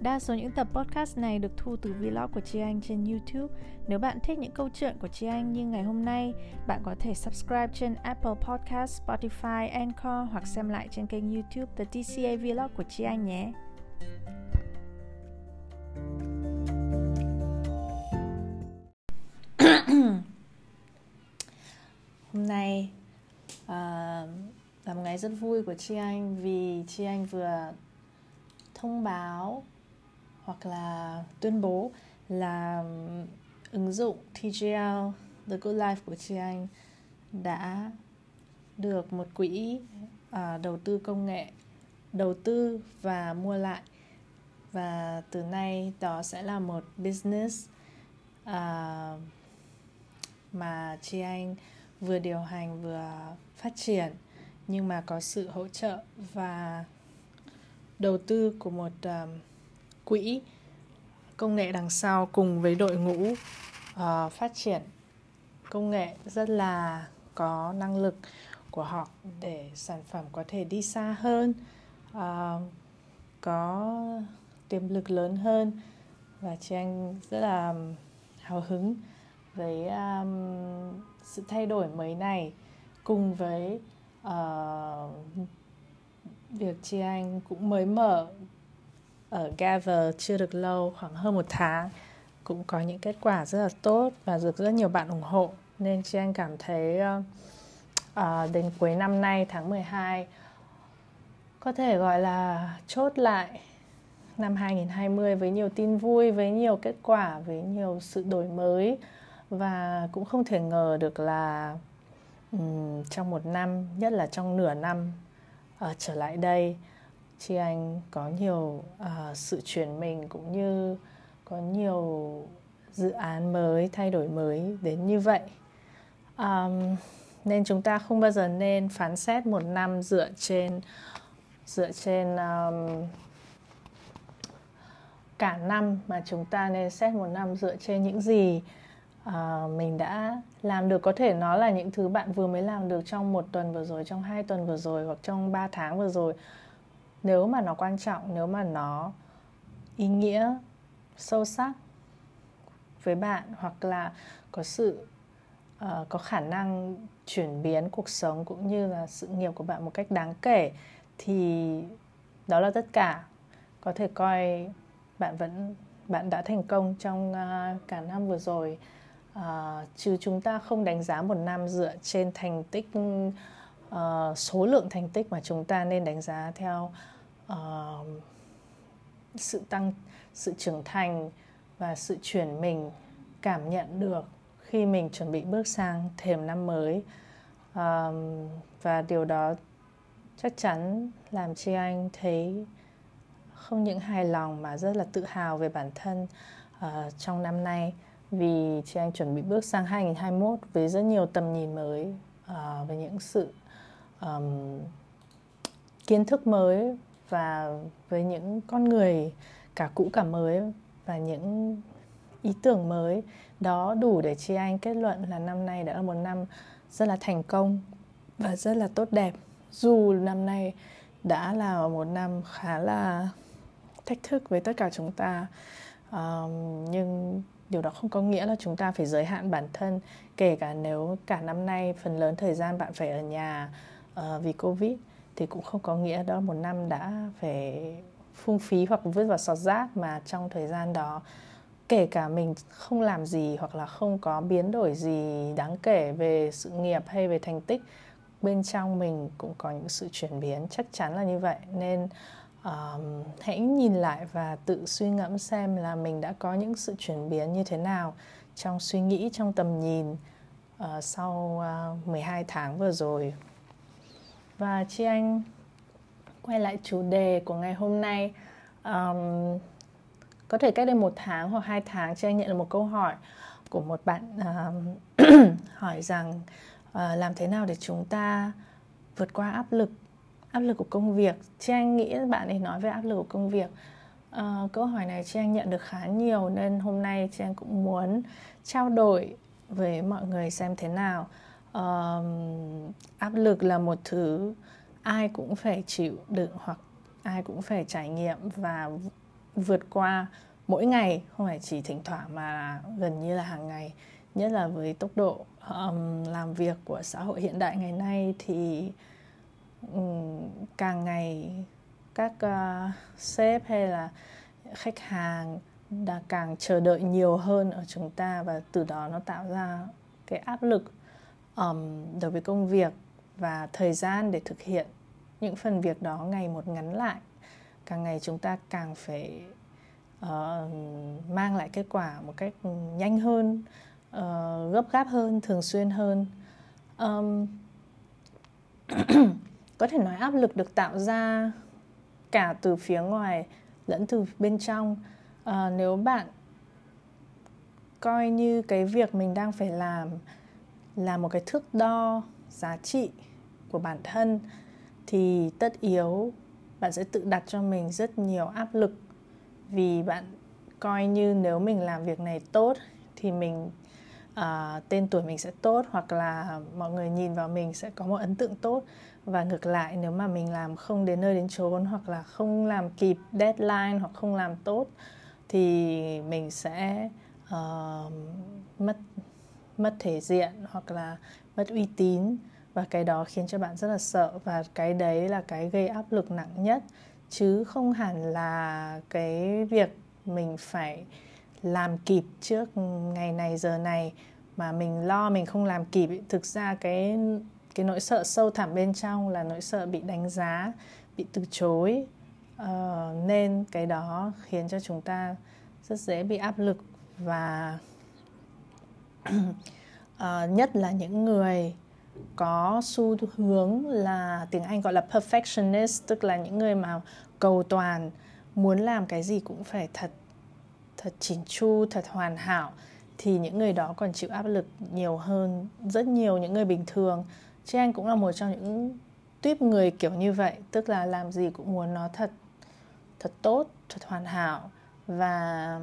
Đa số những tập podcast này được thu từ vlog của Chi Anh trên YouTube. Nếu bạn thích những câu chuyện của Chi Anh như ngày hôm nay, bạn có thể subscribe trên Apple Podcast, Spotify, Anchor hoặc xem lại trên kênh YouTube The TCA Vlog của Chi Anh nhé. hôm nay uh, là một ngày rất vui của Chi Anh vì Chi Anh vừa thông báo hoặc là tuyên bố là ứng dụng TGL The Good Life của chị Anh đã được một quỹ uh, đầu tư công nghệ đầu tư và mua lại. Và từ nay đó sẽ là một business uh, mà chị anh vừa điều hành vừa phát triển nhưng mà có sự hỗ trợ và đầu tư của một um, quỹ công nghệ đằng sau cùng với đội ngũ uh, phát triển công nghệ rất là có năng lực của họ để sản phẩm có thể đi xa hơn uh, có tiềm lực lớn hơn. Và chị anh rất là hào hứng với um, sự thay đổi mới này cùng với uh, việc chị anh cũng mới mở ở Gather chưa được lâu khoảng hơn một tháng cũng có những kết quả rất là tốt và được rất nhiều bạn ủng hộ. Nên chị anh cảm thấy uh, uh, đến cuối năm nay tháng 12 có thể gọi là chốt lại năm 2020 với nhiều tin vui, với nhiều kết quả, với nhiều sự đổi mới. Và cũng không thể ngờ được là um, trong một năm, nhất là trong nửa năm uh, trở lại đây chị anh có nhiều uh, sự chuyển mình cũng như có nhiều dự án mới thay đổi mới đến như vậy. Um, nên chúng ta không bao giờ nên phán xét một năm dựa trên dựa trên um, cả năm mà chúng ta nên xét một năm dựa trên những gì uh, mình đã làm được. Có thể nó là những thứ bạn vừa mới làm được trong một tuần vừa rồi trong hai tuần vừa rồi hoặc trong ba tháng vừa rồi nếu mà nó quan trọng nếu mà nó ý nghĩa sâu sắc với bạn hoặc là có sự uh, có khả năng chuyển biến cuộc sống cũng như là sự nghiệp của bạn một cách đáng kể thì đó là tất cả. Có thể coi bạn vẫn bạn đã thành công trong uh, cả năm vừa rồi uh, chứ chúng ta không đánh giá một năm dựa trên thành tích uh, số lượng thành tích mà chúng ta nên đánh giá theo uh, sự tăng sự trưởng thành và sự chuyển mình cảm nhận được khi mình chuẩn bị bước sang thềm năm mới. Um, và điều đó chắc chắn làm chi anh thấy không những hài lòng mà rất là tự hào về bản thân uh, trong năm nay. Vì chị anh chuẩn bị bước sang 2021 với rất nhiều tầm nhìn mới uh, với những sự um, kiến thức mới và với những con người cả cũ cả mới và những ý tưởng mới. Đó đủ để chị anh kết luận là năm nay đã là một năm rất là thành công và rất là tốt đẹp. Dù năm nay đã là một năm khá là thách thức với tất cả chúng ta um, nhưng điều đó không có nghĩa là chúng ta phải giới hạn bản thân. Kể cả nếu cả năm nay phần lớn thời gian bạn phải ở nhà Ờ, vì covid thì cũng không có nghĩa đó một năm đã phải phung phí hoặc vứt vào sọt rác mà trong thời gian đó kể cả mình không làm gì hoặc là không có biến đổi gì đáng kể về sự nghiệp hay về thành tích bên trong mình cũng có những sự chuyển biến chắc chắn là như vậy. Nên um, hãy nhìn lại và tự suy ngẫm xem là mình đã có những sự chuyển biến như thế nào trong suy nghĩ trong tầm nhìn uh, sau ờ, uh, 12 tháng vừa rồi và chị anh quay lại chủ đề của ngày hôm nay. Um, có thể cách đây một tháng hoặc hai tháng chị anh nhận được một câu hỏi của một bạn um, hỏi rằng uh, làm thế nào để chúng ta vượt qua áp lực áp lực của công việc? Chị anh nghĩ bạn ấy nói về áp lực của công việc. Uh, câu hỏi này chị anh nhận được khá nhiều nên hôm nay chị anh cũng muốn trao đổi với mọi người xem thế nào um, áp lực là một thứ ai cũng phải chịu đựng hoặc ai cũng phải trải nghiệm và vượt qua mỗi ngày không phải chỉ thỉnh thoảng mà gần như là hàng ngày. Nhất là với tốc độ um, làm việc của xã hội hiện đại ngày nay thì um, càng ngày các uh, sếp hay là khách hàng đã càng chờ đợi nhiều hơn ở chúng ta và từ đó nó tạo ra cái áp lực um, đối với công việc và thời gian để thực hiện những phần việc đó ngày một ngắn lại càng ngày chúng ta càng phải uh, mang lại kết quả một cách nhanh hơn uh, gấp gáp hơn thường xuyên hơn. Um, có thể nói áp lực được tạo ra cả từ phía ngoài lẫn từ bên trong. Uh, nếu bạn coi như cái việc mình đang phải làm là một cái thước đo giá trị của bản thân thì tất yếu bạn sẽ tự đặt cho mình rất nhiều áp lực. Vì bạn coi như nếu mình làm việc này tốt thì mình uh, tên tuổi mình sẽ tốt hoặc là mọi người nhìn vào mình sẽ có một ấn tượng tốt. Và ngược lại nếu mà mình làm không đến nơi đến chốn hoặc là không làm kịp deadline hoặc không làm tốt thì mình sẽ uh, mất mất thể diện hoặc là mất uy tín. Và cái đó khiến cho bạn rất là sợ và cái đấy là cái gây áp lực nặng nhất. Chứ không hẳn là cái việc mình phải làm kịp trước ngày này giờ này mà mình lo mình không làm kịp thực ra cái cái nỗi sợ sâu thẳm bên trong là nỗi sợ bị đánh giá bị từ chối. Uh, nên cái đó khiến cho chúng ta rất dễ bị áp lực và uh, nhất là những người có xu hướng là tiếng Anh gọi là perfectionist tức là những người mà cầu toàn muốn làm cái gì cũng phải thật thật chỉnh chu thật hoàn hảo thì những người đó còn chịu áp lực nhiều hơn rất nhiều những người bình thường. Chứ anh cũng là một trong những tuyếp người kiểu như vậy tức là làm gì cũng muốn nó thật thật tốt thật hoàn hảo. Và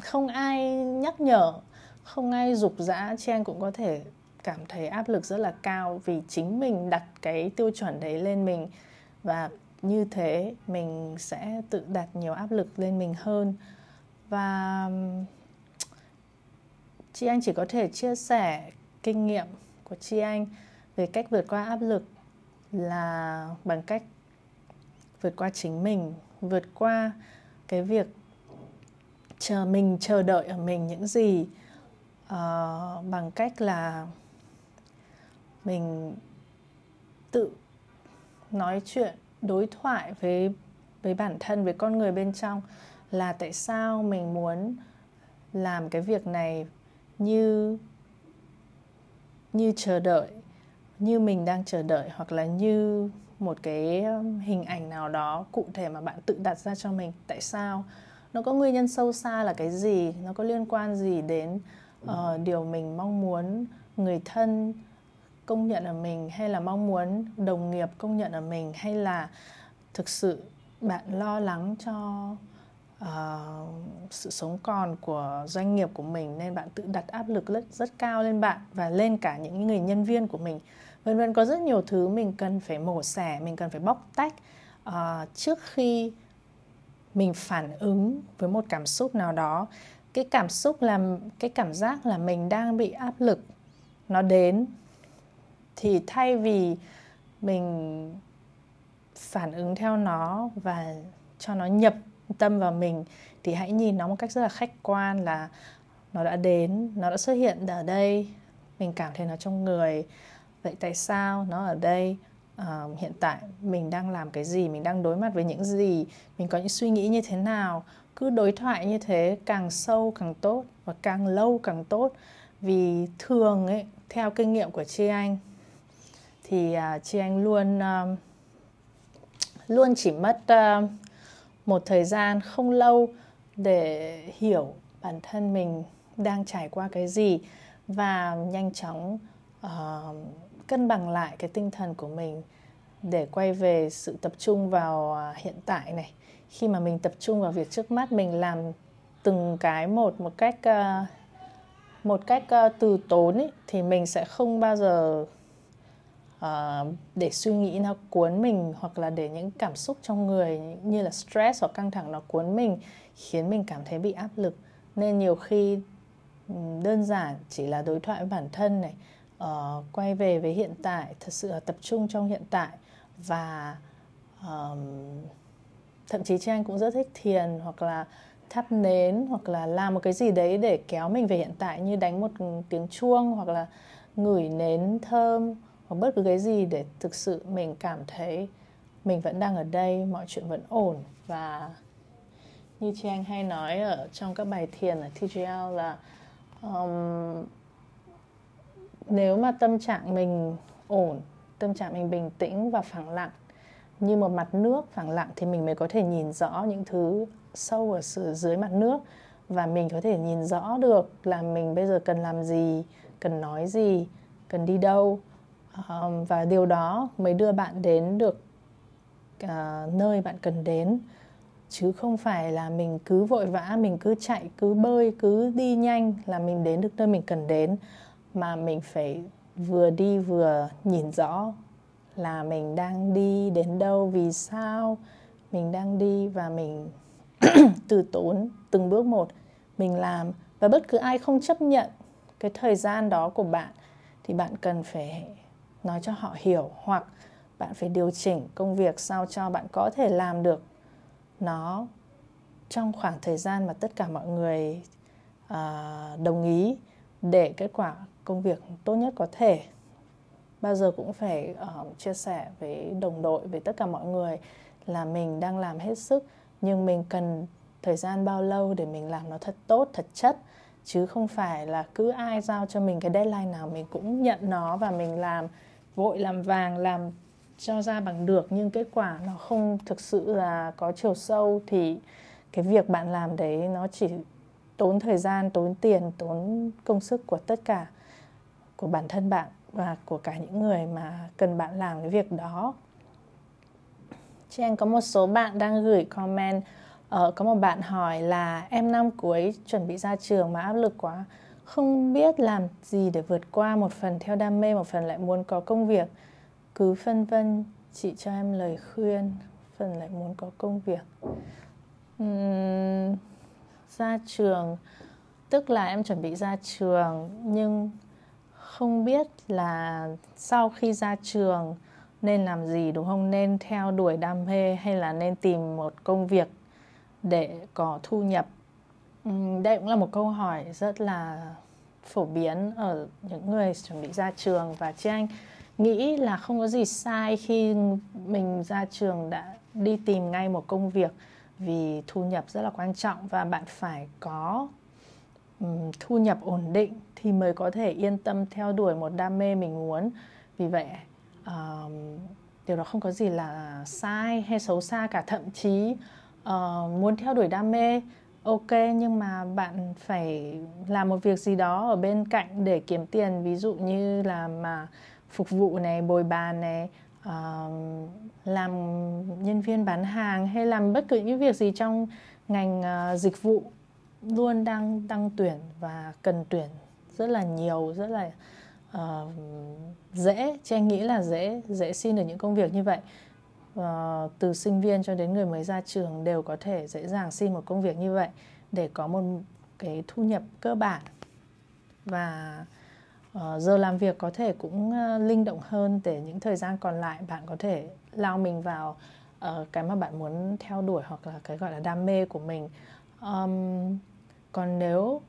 không ai nhắc nhở không ai dục dã chị anh cũng có thể cảm thấy áp lực rất là cao vì chính mình đặt cái tiêu chuẩn đấy lên mình. Và như thế, mình sẽ tự đặt nhiều áp lực lên mình hơn. Và um, chị anh chỉ có thể chia sẻ kinh nghiệm của chị anh về cách vượt qua áp lực là bằng cách vượt qua chính mình, vượt qua cái việc chờ mình, chờ đợi ở mình những gì uh, bằng cách là mình tự nói chuyện đối thoại với với bản thân với con người bên trong là tại sao mình muốn làm cái việc này như như chờ đợi như mình đang chờ đợi hoặc là như một cái um, hình ảnh nào đó cụ thể mà bạn tự đặt ra cho mình. Tại sao? Nó có nguyên nhân sâu xa là cái gì? Nó có liên quan gì đến uh, điều mình mong muốn người thân công nhận ở mình hay là mong muốn đồng nghiệp công nhận ở mình hay là thực sự bạn lo lắng cho uh, sự sống còn của doanh nghiệp của mình nên bạn tự đặt áp lực rất rất cao lên bạn và lên cả những người nhân viên của mình. Vân vân có rất nhiều thứ mình cần phải mổ xẻ mình cần phải bóc tách. Uh, trước khi mình phản ứng với một cảm xúc nào đó cái cảm xúc là, cái cảm giác là mình đang bị áp lực, nó đến. Thì thay vì mình phản ứng theo nó và cho nó nhập tâm vào mình, thì hãy nhìn nó một cách rất là khách quan là nó đã đến, nó đã xuất hiện ở đây. Mình cảm thấy nó trong người. Vậy tại sao nó ở đây? Uh, hiện tại mình đang làm cái gì mình đang đối mặt với những gì mình có những suy nghĩ như thế nào cứ đối thoại như thế càng sâu càng tốt và càng lâu càng tốt. Vì thường ấy theo kinh nghiệm của chị anh thì à, uh, chị anh luôn uh, luôn chỉ mất uh, một thời gian không lâu để hiểu bản thân mình đang trải qua cái gì và nhanh chóng uh, cân bằng lại cái tinh thần của mình để quay về sự tập trung vào à, hiện tại này. Khi mà mình tập trung vào việc trước mắt mình làm từng cái một một cách à, một cách à, từ tốn ý, thì mình sẽ không bao giờ uh, để suy nghĩ nó cuốn mình hoặc là để những cảm xúc trong người như là stress hoặc căng thẳng nó cuốn mình khiến mình cảm thấy bị áp lực. Nên nhiều khi đơn giản chỉ là đối thoại với bản thân này uh, quay về với hiện tại thật sự là tập trung trong hiện tại và um, thậm chí trang cũng rất thích thiền hoặc là thắp nến hoặc là làm một cái gì đấy để kéo mình về hiện tại như đánh một tiếng chuông hoặc là ngửi nến thơm hoặc bất cứ cái gì để thực sự mình cảm thấy mình vẫn đang ở đây mọi chuyện vẫn ổn. Và như chị anh hay nói ở trong các bài thiền ở TGL là um, nếu mà tâm trạng mình ổn tâm trạng mình bình tĩnh và phẳng lặng như một mặt nước phẳng lặng thì mình mới có thể nhìn rõ những thứ sâu ở dưới mặt nước. Và mình có thể nhìn rõ được là mình bây giờ cần làm gì cần nói gì cần đi đâu. Um, và điều đó mới đưa bạn đến được uh, nơi bạn cần đến. Chứ không phải là mình cứ vội vã mình cứ chạy cứ bơi cứ đi nhanh là mình đến được nơi mình cần đến mà mình phải vừa đi vừa nhìn rõ là mình đang đi đến đâu vì sao mình đang đi và mình từ tốn từng bước một mình làm. Và bất cứ ai không chấp nhận cái thời gian đó của bạn thì bạn cần phải nói cho họ hiểu hoặc bạn phải điều chỉnh công việc sao cho bạn có thể làm được nó trong khoảng thời gian mà tất cả mọi người uh, đồng ý để kết quả công việc tốt nhất có thể. Bao giờ cũng phải uh, chia sẻ với đồng đội với tất cả mọi người là mình đang làm hết sức nhưng mình cần thời gian bao lâu để mình làm nó thật tốt thật chất chứ không phải là cứ ai giao cho mình cái deadline nào mình cũng nhận nó và mình làm vội làm vàng làm cho ra bằng được. Nhưng kết quả nó không thực sự là có chiều sâu thì cái việc bạn làm đấy nó chỉ tốn thời gian tốn tiền tốn công sức của tất cả của bản thân bạn và của cả những người mà cần bạn làm cái việc đó. Chị có một số bạn đang gửi comment Ờ, Có một bạn hỏi là em năm cuối chuẩn bị ra trường mà áp lực quá Không biết làm gì để vượt qua Một phần theo đam mê, một phần lại muốn có công việc. Cứ phân vân chị cho em lời khuyên Phần lại muốn có công việc. Uhm, Ra trường Tức là em chuẩn bị ra trường Nhưng không biết là sau khi ra trường nên làm gì đúng không? Nên theo đuổi đam mê hay là nên tìm một công việc để có thu nhập? Ừ, đây cũng là một câu hỏi rất là phổ biến ở những người chuẩn bị ra trường và chị anh nghĩ là không có gì sai khi mình ra trường đã đi tìm ngay một công việc vì thu nhập rất là quan trọng và bạn phải có um, thu nhập ổn định thì mới có thể yên tâm theo đuổi một đam mê mình muốn. Vì vậy uh, điều đó không có gì là sai hay xấu xa cả. Thậm chí uh, muốn theo đuổi đam mê ok nhưng mà bạn phải làm một việc gì đó ở bên cạnh để kiếm tiền. Ví dụ như là mà phục vụ này bồi bàn này uh, làm nhân viên bán hàng hay làm bất cứ những việc gì trong ngành uh, dịch vụ luôn đang đăng tuyển và cần tuyển rất là nhiều rất là uh, dễ chị anh nghĩ là dễ dễ xin được những công việc như vậy. Uh, từ sinh viên cho đến người mới ra trường đều có thể dễ dàng xin một công việc như vậy để có một cái thu nhập cơ bản. Và uh, giờ làm việc có thể cũng uh, linh động hơn để những thời gian còn lại bạn có thể lao mình vào uh, cái mà bạn muốn theo đuổi hoặc là cái gọi là đam mê của mình. Um, còn nếu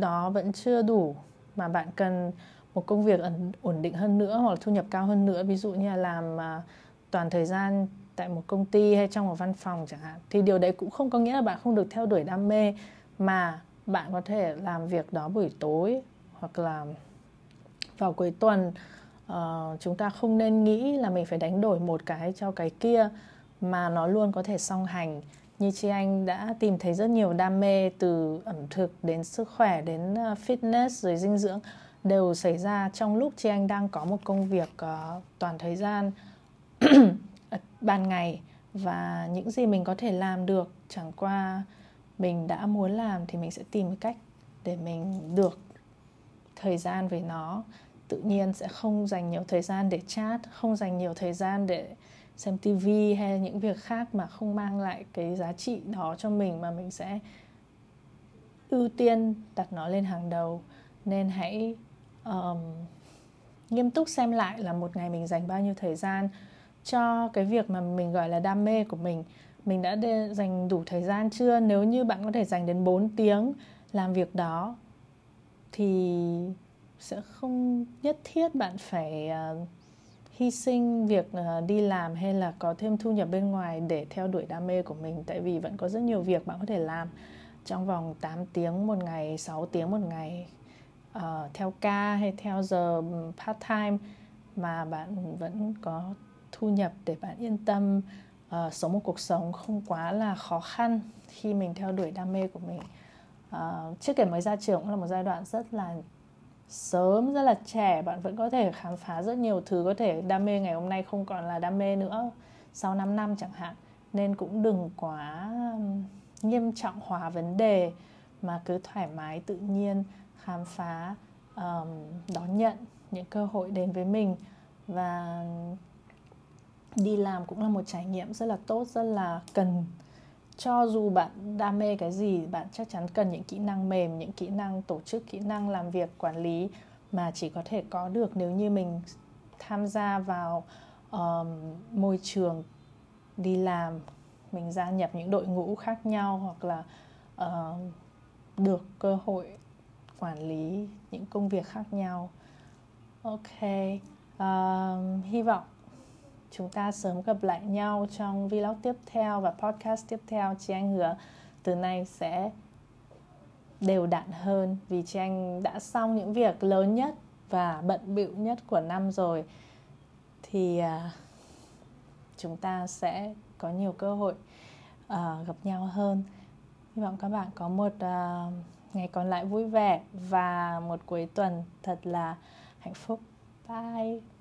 đó vẫn chưa đủ mà bạn cần một công việc ổn định hơn nữa hoặc là thu nhập cao hơn nữa. Ví dụ như là làm à, toàn thời gian tại một công ty hay trong một văn phòng chẳng hạn. Thì điều đấy cũng không có nghĩa là bạn không được theo đuổi đam mê mà bạn có thể làm việc đó buổi tối hoặc là vào cuối tuần. Uh, chúng ta không nên nghĩ là mình phải đánh đổi một cái cho cái kia mà nó luôn có thể song hành như chị anh đã tìm thấy rất nhiều đam mê từ ẩm thực đến sức khỏe đến ờ, fitness rồi dinh dưỡng đều xảy ra trong lúc chị anh đang có một công việc uh, toàn thời gian ban ngày và những gì mình có thể làm được chẳng qua mình đã muốn làm thì mình sẽ tìm cách để mình được thời gian với nó. Tự nhiên sẽ không dành nhiều thời gian để chat không dành nhiều thời gian để xem tivi hay những việc khác mà không mang lại cái giá trị đó cho mình mà mình sẽ ưu tiên đặt nó lên hàng đầu. Nên hãy um, nghiêm túc xem lại là một ngày mình dành bao nhiêu thời gian cho cái việc mà mình gọi là đam mê của mình. Mình đã dành đủ thời gian chưa? Nếu như bạn có thể dành đến 4 tiếng làm việc đó thì sẽ không nhất thiết bạn phải uh, hy sinh việc ờ, đi làm hay là có thêm thu nhập bên ngoài để theo đuổi đam mê của mình? Tại vì vẫn có rất nhiều việc bạn có thể làm trong vòng 8 tiếng một ngày, 6 tiếng một ngày uh, theo ca hay theo giờ ừ, part time mà bạn vẫn có thu nhập để bạn yên tâm uh, sống một cuộc sống không quá là khó khăn khi mình theo đuổi đam mê của mình. Uh, trước kể mới ra trường cũng là một giai đoạn rất là sớm rất là trẻ bạn vẫn có thể khám phá rất nhiều thứ có thể đam mê ngày hôm nay không còn là đam mê nữa. Sau 5 năm chẳng hạn nên cũng đừng quá nghiêm trọng hóa vấn đề mà cứ thoải mái tự nhiên khám phá um, đón nhận những cơ hội đến với mình. Và đi làm cũng là một trải nghiệm rất là tốt rất là cần cho dù bạn đam mê cái gì bạn chắc chắn cần những kỹ năng mềm những kỹ năng tổ chức kỹ năng làm việc quản lý mà chỉ có thể có được nếu như mình tham gia vào um, môi trường đi làm mình gia nhập những đội ngũ khác nhau hoặc là uh, được cơ hội quản lý những công việc khác nhau. Ok uh, hy vọng chúng ta sớm gặp lại nhau trong vlog tiếp theo và podcast tiếp theo. Chị anh hứa từ nay sẽ đều đặn hơn vì chị anh đã xong những việc lớn nhất và bận bịu nhất của năm rồi. Thì uh, chúng ta sẽ có nhiều cơ hội uh, gặp nhau hơn. Hy vọng các bạn có một uh, ngày còn lại vui vẻ và một cuối tuần thật là hạnh phúc. Bye!